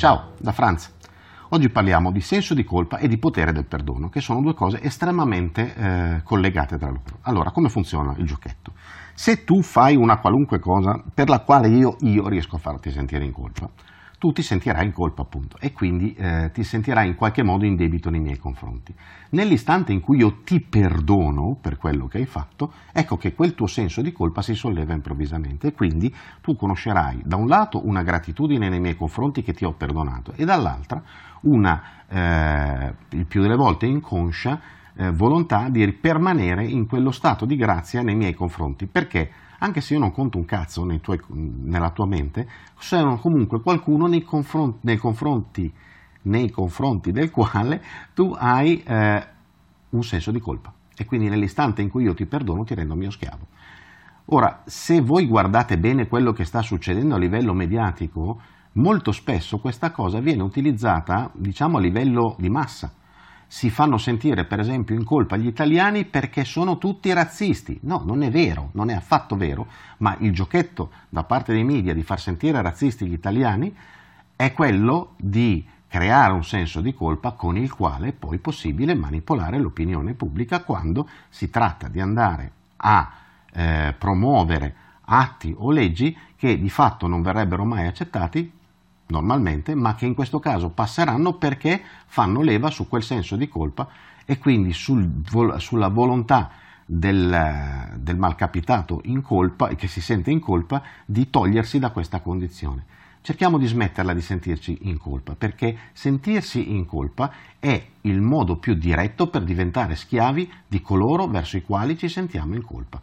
Ciao, da Franz. Oggi parliamo di senso di colpa e di potere del perdono, che sono due cose estremamente eh, collegate tra loro. Allora, come funziona il giochetto? Se tu fai una qualunque cosa per la quale io, io riesco a farti sentire in colpa, tu ti sentirai in colpa appunto e quindi eh, ti sentirai in qualche modo in debito nei miei confronti. Nell'istante in cui io ti perdono per quello che hai fatto, ecco che quel tuo senso di colpa si solleva improvvisamente e quindi tu conoscerai da un lato una gratitudine nei miei confronti che ti ho perdonato e dall'altra una, eh, il più delle volte inconscia, eh, volontà di permanere in quello stato di grazia nei miei confronti. Perché? Anche se io non conto un cazzo tuoi, nella tua mente, sono comunque qualcuno nei confronti, nei confronti, nei confronti del quale tu hai eh, un senso di colpa. E quindi nell'istante in cui io ti perdono ti rendo mio schiavo. Ora, se voi guardate bene quello che sta succedendo a livello mediatico, molto spesso questa cosa viene utilizzata, diciamo, a livello di massa si fanno sentire per esempio in colpa gli italiani perché sono tutti razzisti. No, non è vero, non è affatto vero, ma il giochetto da parte dei media di far sentire razzisti gli italiani è quello di creare un senso di colpa con il quale è poi possibile manipolare l'opinione pubblica quando si tratta di andare a eh, promuovere atti o leggi che di fatto non verrebbero mai accettati normalmente, ma che in questo caso passeranno perché fanno leva su quel senso di colpa e quindi sul, sulla volontà del, del malcapitato in colpa, che si sente in colpa, di togliersi da questa condizione. Cerchiamo di smetterla di sentirci in colpa, perché sentirsi in colpa è il modo più diretto per diventare schiavi di coloro verso i quali ci sentiamo in colpa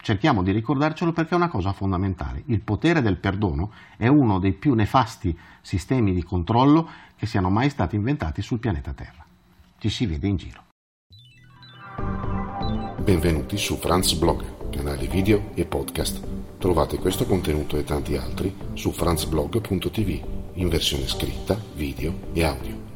cerchiamo di ricordarcelo perché è una cosa fondamentale. Il potere del perdono è uno dei più nefasti sistemi di controllo che siano mai stati inventati sul pianeta Terra. Ci si vede in giro. Benvenuti su Franz Blog, canale video e podcast. Trovate questo contenuto e tanti altri su franzblog.tv in versione scritta, video e audio.